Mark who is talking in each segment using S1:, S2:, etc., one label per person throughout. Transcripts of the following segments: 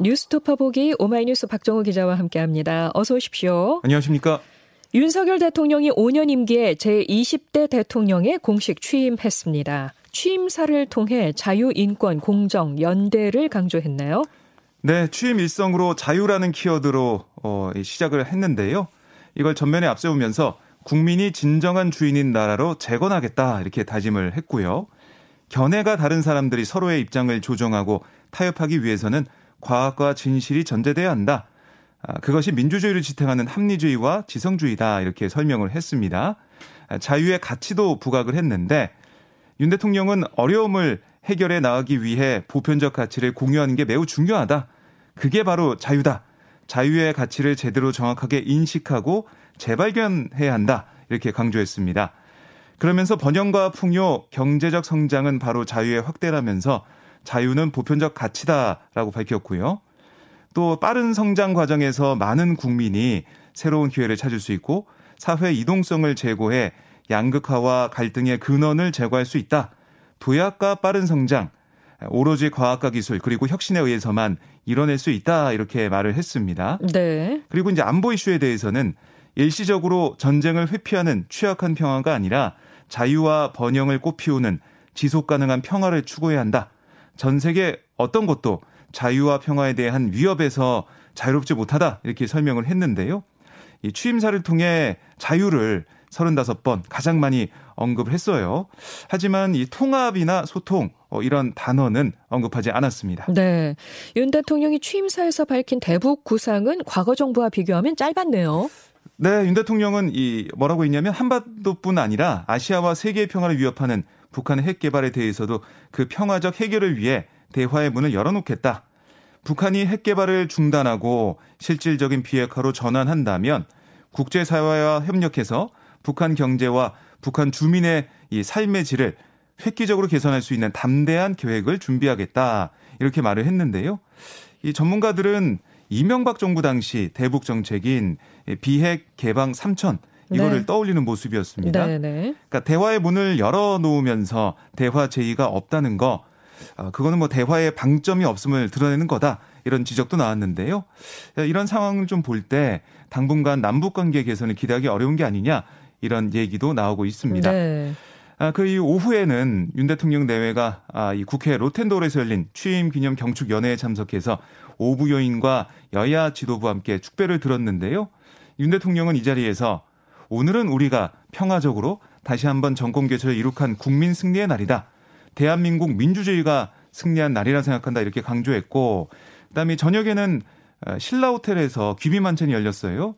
S1: 뉴스토퍼 보기 오마이뉴스 박정호 기자와 함께합니다. 어서 오십시오.
S2: 안녕하십니까?
S1: 윤석열 대통령이 5년 임기에 제20대 대통령에 공식 취임했습니다. 취임사를 통해 자유, 인권, 공정, 연대를 강조했나요?
S2: 네, 취임 일성으로 자유라는 키워드로 어, 시작을 했는데요. 이걸 전면에 앞세우면서 국민이 진정한 주인인 나라로 재건하겠다 이렇게 다짐을 했고요. 견해가 다른 사람들이 서로의 입장을 조정하고 타협하기 위해서는 과학과 진실이 전제돼야 한다. 아, 그것이 민주주의를 지탱하는 합리주의와 지성주의다 이렇게 설명을 했습니다. 아, 자유의 가치도 부각을 했는데 윤 대통령은 어려움을 해결해 나가기 위해 보편적 가치를 공유하는 게 매우 중요하다. 그게 바로 자유다. 자유의 가치를 제대로 정확하게 인식하고 재발견해야 한다. 이렇게 강조했습니다. 그러면서 번영과 풍요, 경제적 성장은 바로 자유의 확대라면서 자유는 보편적 가치다라고 밝혔고요. 또 빠른 성장 과정에서 많은 국민이 새로운 기회를 찾을 수 있고 사회 이동성을 제고해 양극화와 갈등의 근원을 제거할 수 있다. 도약과 빠른 성장, 오로지 과학과 기술 그리고 혁신에 의해서만 이뤄낼 수 있다 이렇게 말을 했습니다.
S1: 네.
S2: 그리고 이제 안보 이슈에 대해서는 일시적으로 전쟁을 회피하는 취약한 평화가 아니라 자유와 번영을 꽃피우는 지속 가능한 평화를 추구해야 한다. 전 세계 어떤 것도 자유와 평화에 대한 위협에서 자유롭지 못하다 이렇게 설명을 했는데요. 이 취임사를 통해 자유를 35번 가장 많이 언급을 했어요. 하지만 이 통합이나 소통 어, 이런 단어는 언급하지 않았습니다.
S1: 네. 윤 대통령이 취임사에서 밝힌 대북 구상은 과거 정부와 비교하면 짧았네요.
S2: 네, 윤 대통령은 이 뭐라고 했냐면 한반도뿐 아니라 아시아와 세계의 평화를 위협하는 북한의 핵 개발에 대해서도 그 평화적 해결을 위해 대화의 문을 열어놓겠다. 북한이 핵 개발을 중단하고 실질적인 비핵화로 전환한다면 국제사회와 협력해서 북한 경제와 북한 주민의 이 삶의 질을 획기적으로 개선할 수 있는 담대한 계획을 준비하겠다. 이렇게 말을 했는데요. 이 전문가들은 이명박 정부 당시 대북 정책인 비핵 개방 3천 이거를 네. 떠올리는 모습이었습니다.
S1: 네, 네.
S2: 그러니까 대화의 문을 열어 놓으면서 대화 제의가 없다는 거 어, 그거는 뭐 대화의 방점이 없음을 드러내는 거다. 이런 지적도 나왔는데요. 이런 상황을 좀 볼 때 당분간 남북 관계 개선을 기대하기 어려운 게 아니냐 이런 얘기도 나오고 있습니다.
S1: 네.
S2: 아, 그 오후에는 윤 대통령 내외가 아, 이 국회 로텐도르에서 열린 취임 기념 경축 연회에 참석해서 오부 요인과 여야 지도부와 함께 축배를 들었는데요. 윤 대통령은 이 자리에서 오늘은 우리가 평화적으로 다시 한번 정권 개최를 이룩한 국민 승리의 날이다. 대한민국 민주주의가 승리한 날이라 생각한다 이렇게 강조했고 그다음에 저녁에는 어, 신라 호텔에서 귀비 만찬이 열렸어요.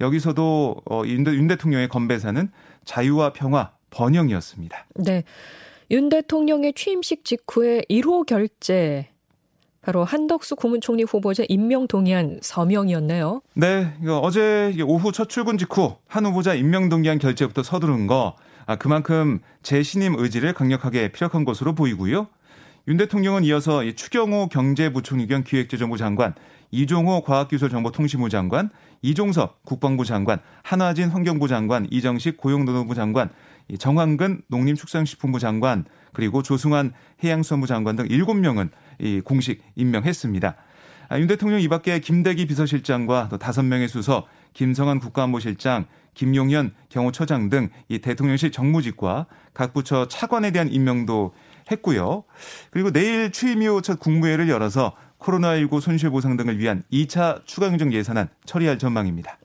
S2: 여기서도 어, 윤 대통령의 건배사는 자유와 평화, 번영이었습니다.
S1: 네. 윤 대통령의 취임식 직후에 1호 결재 바로 한덕수 국무총리 후보자 임명 동의안 서명이었네요.
S2: 네, 이거 어제 오후 첫 출근 직후 한 후보자 임명 동의안 결재부터 서두른 거 아, 그만큼 재신임 의지를 강력하게 피력한 것으로 보이고요. 윤 대통령은 이어서 추경호 경제부총리 겸 기획재정부 장관, 이종호 과학기술정보통신부 장관, 이종섭 국방부 장관, 한화진 환경부 장관, 이정식 고용노동부 장관, 정황근 농림축산식품부 장관, 그리고 조승환 해양수산부 장관 등 7명은 이 공식 임명했습니다. 아, 윤 대통령 이 밖에 김대기 비서실장과 또 5명의 수석, 김성한 국가안보실장, 김용현 경호처장 등 이 대통령실 정무직과 각 부처 차관에 대한 임명도 했고요. 그리고 내일 취임 이후 첫 국무회를 열어서 코로나19 손실보상 등을 위한 2차 추가경정 예산안 처리할 전망입니다.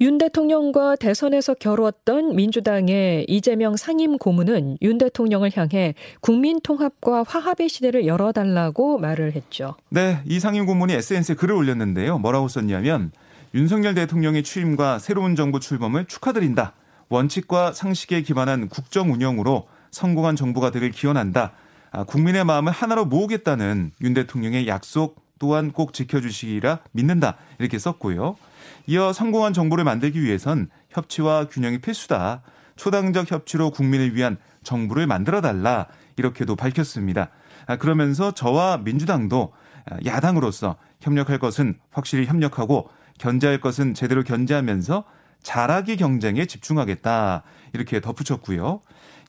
S1: 윤 대통령과 대선에서 겨루었던 민주당의 이재명 상임 고문은 윤 대통령을 향해 국민 통합과 화합의 시대를 열어달라고 말을 했죠.
S2: 네, 이 상임 고문이 SNS에 글을 올렸는데요. 뭐라고 썼냐면 윤석열 대통령의 취임과 새로운 정부 출범을 축하드린다. 원칙과 상식에 기반한 국정 운영으로 성공한 정부가 되길 기원한다. 아, 국민의 마음을 하나로 모으겠다는 윤 대통령의 약속 또한 꼭 지켜주시기라 믿는다. 이렇게 썼고요. 이어 성공한 정부를 만들기 위해선 협치와 균형이 필수다. 초당적 협치로 국민을 위한 정부를 만들어 달라. 이렇게도 밝혔습니다. 아, 그러면서 저와 민주당도 야당으로서 협력할 것은 확실히 협력하고 견제할 것은 제대로 견제하면서 잘하기 경쟁에 집중하겠다. 이렇게 덧붙였고요.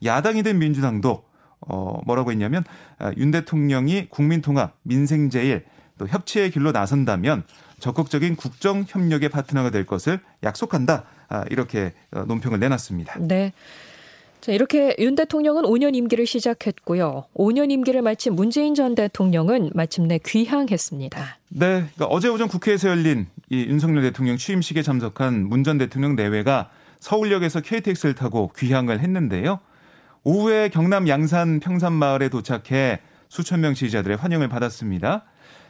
S2: 야당이 된 민주당도 어 뭐라고 했냐면 아, 윤 대통령이 국민 통합, 민생 제일, 또 협치의 길로 나선다면 적극적인 국정 협력의 파트너가 될 것을 약속한다. 아, 이렇게 어, 논평을 내놨습니다.
S1: 네. 자, 이렇게 윤 대통령은 5년 임기를 시작했고요. 5년 임기를 마친 문재인 전 대통령은 마침내 귀향했습니다.
S2: 네. 그러니까 어제 오전 국회에서 열린 이 윤석열 대통령 취임식에 참석한 문 전 대통령 내외가 서울역에서 KTX를 타고 귀향을 했는데요. 오후에 경남 양산 평산마을에 도착해 수천 명 지지자들의 환영을 받았습니다.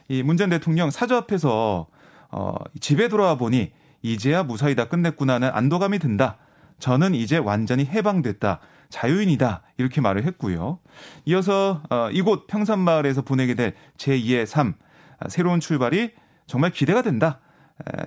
S2: 이 문 전 대통령 사저 앞에서 어, 집에 돌아와 보니 이제야 무사히 다 끝냈구나는 안도감이 든다. 저는 이제 완전히 해방됐다. 자유인이다. 이렇게 말을 했고요. 이어서 어, 이곳 평산마을에서 보내게 될 제2의 삶, 아, 새로운 출발이 정말 기대가 된다.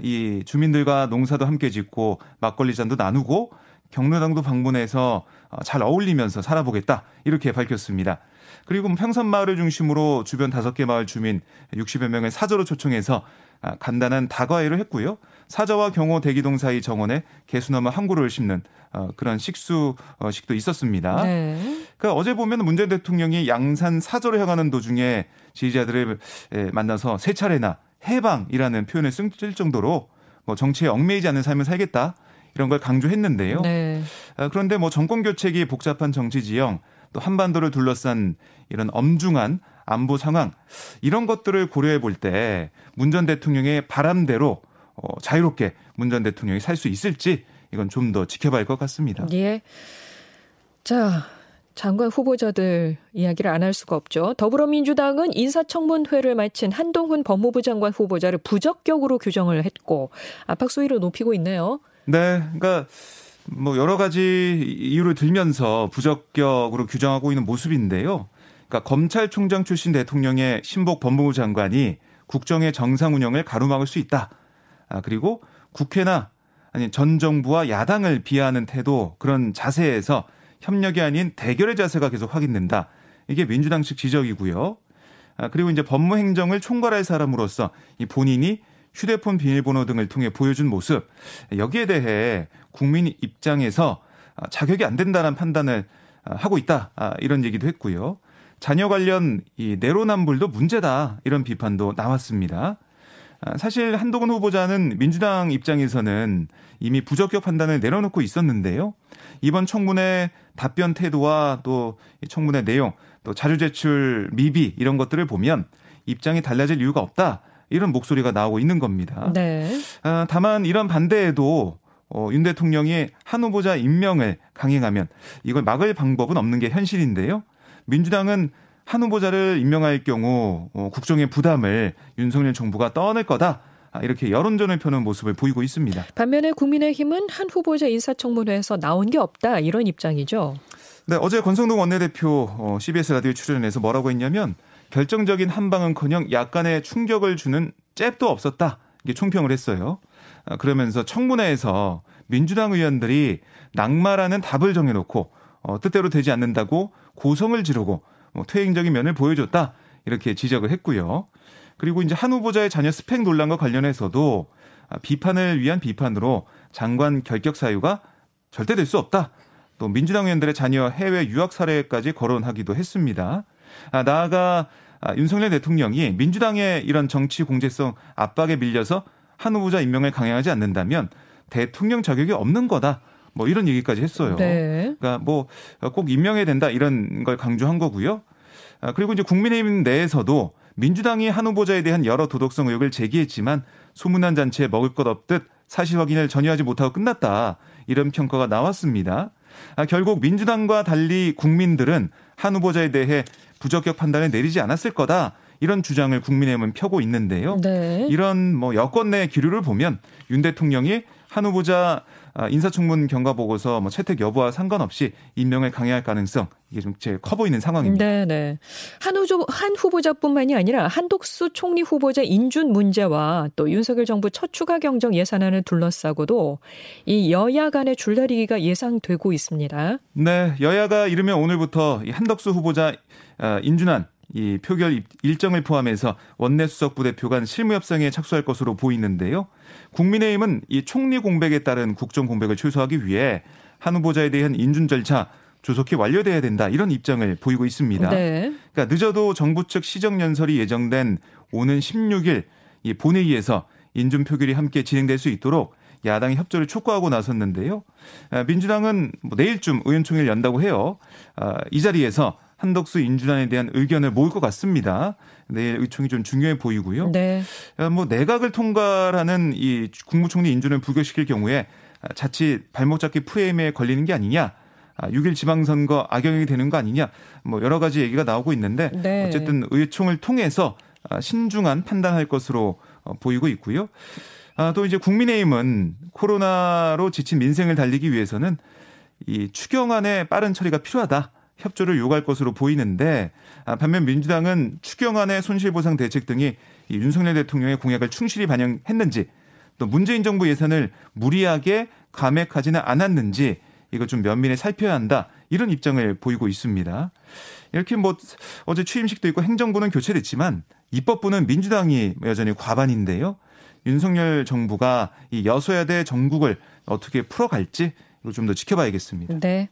S2: 이 주민들과 농사도 함께 짓고 막걸리 잔도 나누고 경로당도 방문해서 어, 잘 어울리면서 살아보겠다. 이렇게 밝혔습니다. 그리고 평산 마을을 중심으로 주변 다섯 개 마을 주민 60여 명을 사저로 초청해서 아, 간단한 다과회를 했고요. 사저와 경호 대기동 사이 정원에 개수나무 한 그루를 심는 어, 그런 식수식도 있었습니다. 네. 그러니까 어제 보면 문재인 대통령이 양산 사저로 향하는 도중에 지지자들을 만나서 세 차례나 해방이라는 표현을 쓸 정도로 뭐 정치에 얽매이지 않는 삶을 살겠다 이런 걸 강조했는데요. 네. 아, 그런데 뭐 정권 교체기 복잡한 정치 지형 또 한반도를 둘러싼 이런 엄중한 안보 상황 이런 것들을 고려해 볼 때 문 전 대통령의 바람대로 어, 자유롭게 문 전 대통령이 살 수 있을지 이건 좀 더 지켜봐야 할 것 같습니다.
S1: 예. 자, 장관 후보자들 이야기를 안 할 수가 없죠. 더불어민주당은 인사청문회를 마친 한동훈 법무부 장관 후보자를 부적격으로 규정을 했고 압박 수위를 높이고 있네요.
S2: 네, 그러니까 뭐 여러 가지 이유를 들면서 부적격으로 규정하고 있는 모습인데요. 그러니까 검찰총장 출신 대통령의 신복 법무부 장관이 국정의 정상 운영을 가로막을 수 있다. 아, 그리고 국회나 아니 전 정부와 야당을 비하하는 태도 그런 자세에서 협력이 아닌 대결의 자세가 계속 확인된다. 이게 민주당 측 지적이고요. 아, 그리고 이제 법무행정을 총괄할 사람으로서 이 본인이 휴대폰 비밀번호 등을 통해 보여준 모습 여기에 대해 국민 입장에서 자격이 안 된다는 판단을 하고 있다 아, 이런 얘기도 했고요. 자녀 관련 이 내로남불도 문제다 이런 비판도 나왔습니다. 아, 사실 한동훈 후보자는 민주당 입장에서는 이미 부적격 판단을 내려놓고 있었는데요. 이번 청문회 답변 태도와 또 청문회 내용, 또 자료 제출 미비 이런 것들을 보면 입장이 달라질 이유가 없다. 이런 목소리가 나오고 있는 겁니다. 네. 아, 다만 이런 반대에도 어, 윤 대통령이 한 후보자 임명을 강행하면 이걸 막을 방법은 없는 게 현실인데요. 민주당은 한 후보자를 임명할 경우 어, 국정의 부담을 윤석열 정부가 떠안을 거다. 아, 이렇게 여론전을 펴는 모습을 보이고 있습니다.
S1: 반면에 국민의힘은 한 후보자 인사청문회에서 나온 게 없다 이런 입장이죠.
S2: 네, 어제 권성동 원내대표 어, CBS 라디오 출연해서 뭐라고 했냐면 결정적인 한 방은커녕 약간의 충격을 주는 잽도 없었다. 이게 총평을 했어요. 아, 그러면서 청문회에서 민주당 의원들이 낙마라는 답을 정해놓고 어, 뜻대로 되지 않는다고 고성을 지르고 뭐 퇴행적인 면을 보여줬다 이렇게 지적을 했고요. 그리고 이제 한 후보자의 자녀 스펙 논란과 관련해서도 아, 비판을 위한 비판으로 장관 결격 사유가 절대 될 수 없다. 또 민주당 의원들의 자녀 해외 유학 사례까지 거론하기도 했습니다. 아, 나아가 아, 윤석열 대통령이 민주당의 이런 정치 공제성 압박에 밀려서 한 후보자 임명을 강행하지 않는다면 대통령 자격이 없는 거다. 뭐 이런 얘기까지 했어요. 네. 그러니까 뭐 꼭 임명해야 된다 이런 걸 강조한 거고요. 아, 그리고 이제 국민의힘 내에서도 민주당이 한 후보자에 대한 여러 도덕성 의혹을 제기했지만 소문난 잔치에 먹을 것 없듯 사실 확인을 전혀 하지 못하고 끝났다. 이런 평가가 나왔습니다. 아, 결국 민주당과 달리 국민들은 한 후보자에 대해 부적격 판단을 내리지 않았을 거다. 이런 주장을 국민의힘은 펴고 있는데요. 네. 이런 뭐 여권 내 기류를 보면 윤 대통령이 한 후보자 아, 인사청문 경과 보고서 뭐 채택 여부와 상관없이 임명을 강행할 가능성 이게 좀 제일 커 보이는 상황입니다.
S1: 네, 네. 한 후보 한 후보자뿐만이 아니라 한독수 총리 후보자 인준 문제와 또 윤석열 정부 첫 추가 경정 예산안을 둘러싸고도 이 여야 간의 줄다리기가 예상되고 있습니다.
S2: 네, 여야가 이르면 오늘부터 한덕수 후보자 아, 인준안 이 표결 일정을 포함해서 원내 수석 부 대표 간 실무 협상에 착수할 것으로 보이는데요. 국민의힘은 이 총리 공백에 따른 국정 공백을 최소화하기 위해 한 후보자에 대한 인준 절차 조속히 완료돼야 된다 이런 입장을 보이고 있습니다. 네. 그러니까 늦어도 정부 측 시정 연설이 예정된 오는 16일 이 본회의에서 인준 표결이 함께 진행될 수 있도록 야당이 협조를 촉구하고 나섰는데요. 아, 민주당은 뭐 내일쯤 의원총회를 연다고 해요. 아, 이 자리에서 한덕수 인준안에 대한 의견을 모을 것 같습니다. 내일 의총이 좀 중요해 보이고요. 네. 아, 뭐 내각을 통과라는 이 국무총리 인준을 부결시킬 경우에 자칫 발목 잡기 프레임에 걸리는 게 아니냐. 6일 지방선거 악영향이 되는 거 아니냐. 뭐 여러 가지 얘기가 나오고 있는데 네. 어쨌든 의총을 통해서 신중한 판단할 것으로 어, 보이고 있고요. 아, 또 이제 국민의힘은 코로나로 지친 민생을 달리기 위해서는 이 추경안의 빠른 처리가 필요하다. 협조를 요구할 것으로 보이는데 아, 반면 민주당은 추경안의 손실보상 대책 등이 이 윤석열 대통령의 공약을 충실히 반영했는지 또 문재인 정부 예산을 무리하게 감액하지는 않았는지 이거 좀 면밀히 살펴야 한다 이런 입장을 보이고 있습니다. 이렇게 뭐 어제 취임식도 있고 행정부는 교체됐지만 입법부는 민주당이 여전히 과반인데요. 윤석열 정부가 이 여소야대 정국을 어떻게 풀어갈지 이거 좀 더 지켜봐야겠습니다.
S1: 네.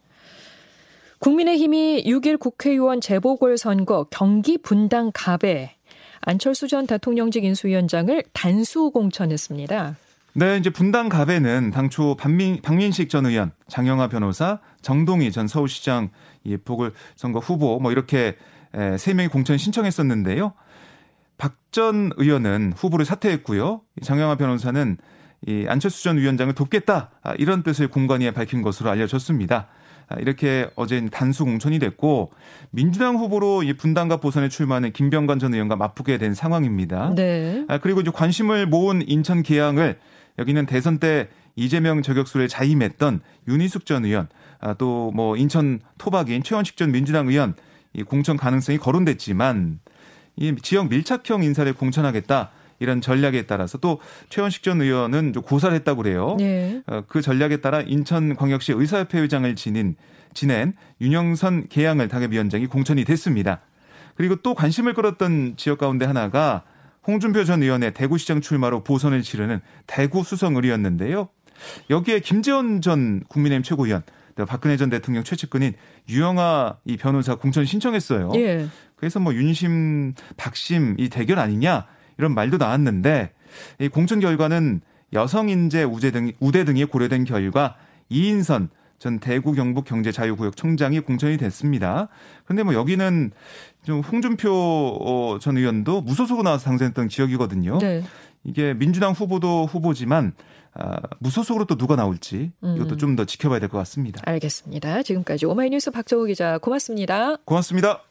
S1: 국민의힘이 6일 국회의원 재보궐선거 경기 분당 갑에 안철수 전 대통령직 인수위원장을 단수 공천했습니다.
S2: 네, 이제 분당 갑에는 당초 박민, 박민식 전 의원, 장영하 변호사, 정동희 전 서울시장 이 보궐선거 후보 뭐 이렇게 세 명이 공천 신청했었는데요. 박 전 의원은 후보를 사퇴했고요. 장영하 변호사는 이 안철수 전 위원장을 돕겠다 아, 이런 뜻을 공관위에 밝힌 것으로 알려졌습니다. 아, 이렇게 어제 단수 공천이 됐고 민주당 후보로 이 분당과 보선에 출마하는 김병관 전 의원과 맞붙게 된 상황입니다. 네. 아, 그리고 이제 관심을 모은 인천 계양을 여기는 대선 때 이재명 저격수를 자임했던 윤희숙 전 의원, 또 뭐 인천 토박인 최원식 전 민주당 의원 이 공천 가능성이 거론됐지만 이 지역 밀착형 인사를 공천하겠다. 이런 전략에 따라서 또 최원식 전 의원은 고사를 했다고 그래요. 네. 어, 그 전략에 따라 인천광역시 의사협회 의장을 지닌 지낸 윤영선 계양을 당협위원장이 공천이 됐습니다. 그리고 또 관심을 끌었던 지역 가운데 하나가 홍준표 전 의원의 대구시장 출마로 보선을 치르는 대구 수성을이었는데요. 여기에 김재원 전 국민의힘 최고위원 박근혜 전 대통령 최측근인 유영아 이 변호사 공천 신청했어요. 예. 그래서 뭐 윤심, 박심 이 대결 아니냐 이런 말도 나왔는데 이 공천 결과는 여성 인재 우대 등 우대 등이 고려된 결과 이인선 전 대구 경북 경제자유구역 청장이 공천이 됐습니다. 그런데 뭐 여기는 좀 홍준표 어, 전 의원도 무소속으로 나와서 당선했던 지역이거든요. 네. 이게 민주당 후보도 후보지만 아, 무소속으로 또 누가 나올지 이것도 음. 좀더 지켜봐야 될 것 같습니다.
S1: 알겠습니다. 지금까지 오마이뉴스 박정우 기자 고맙습니다.
S2: 고맙습니다.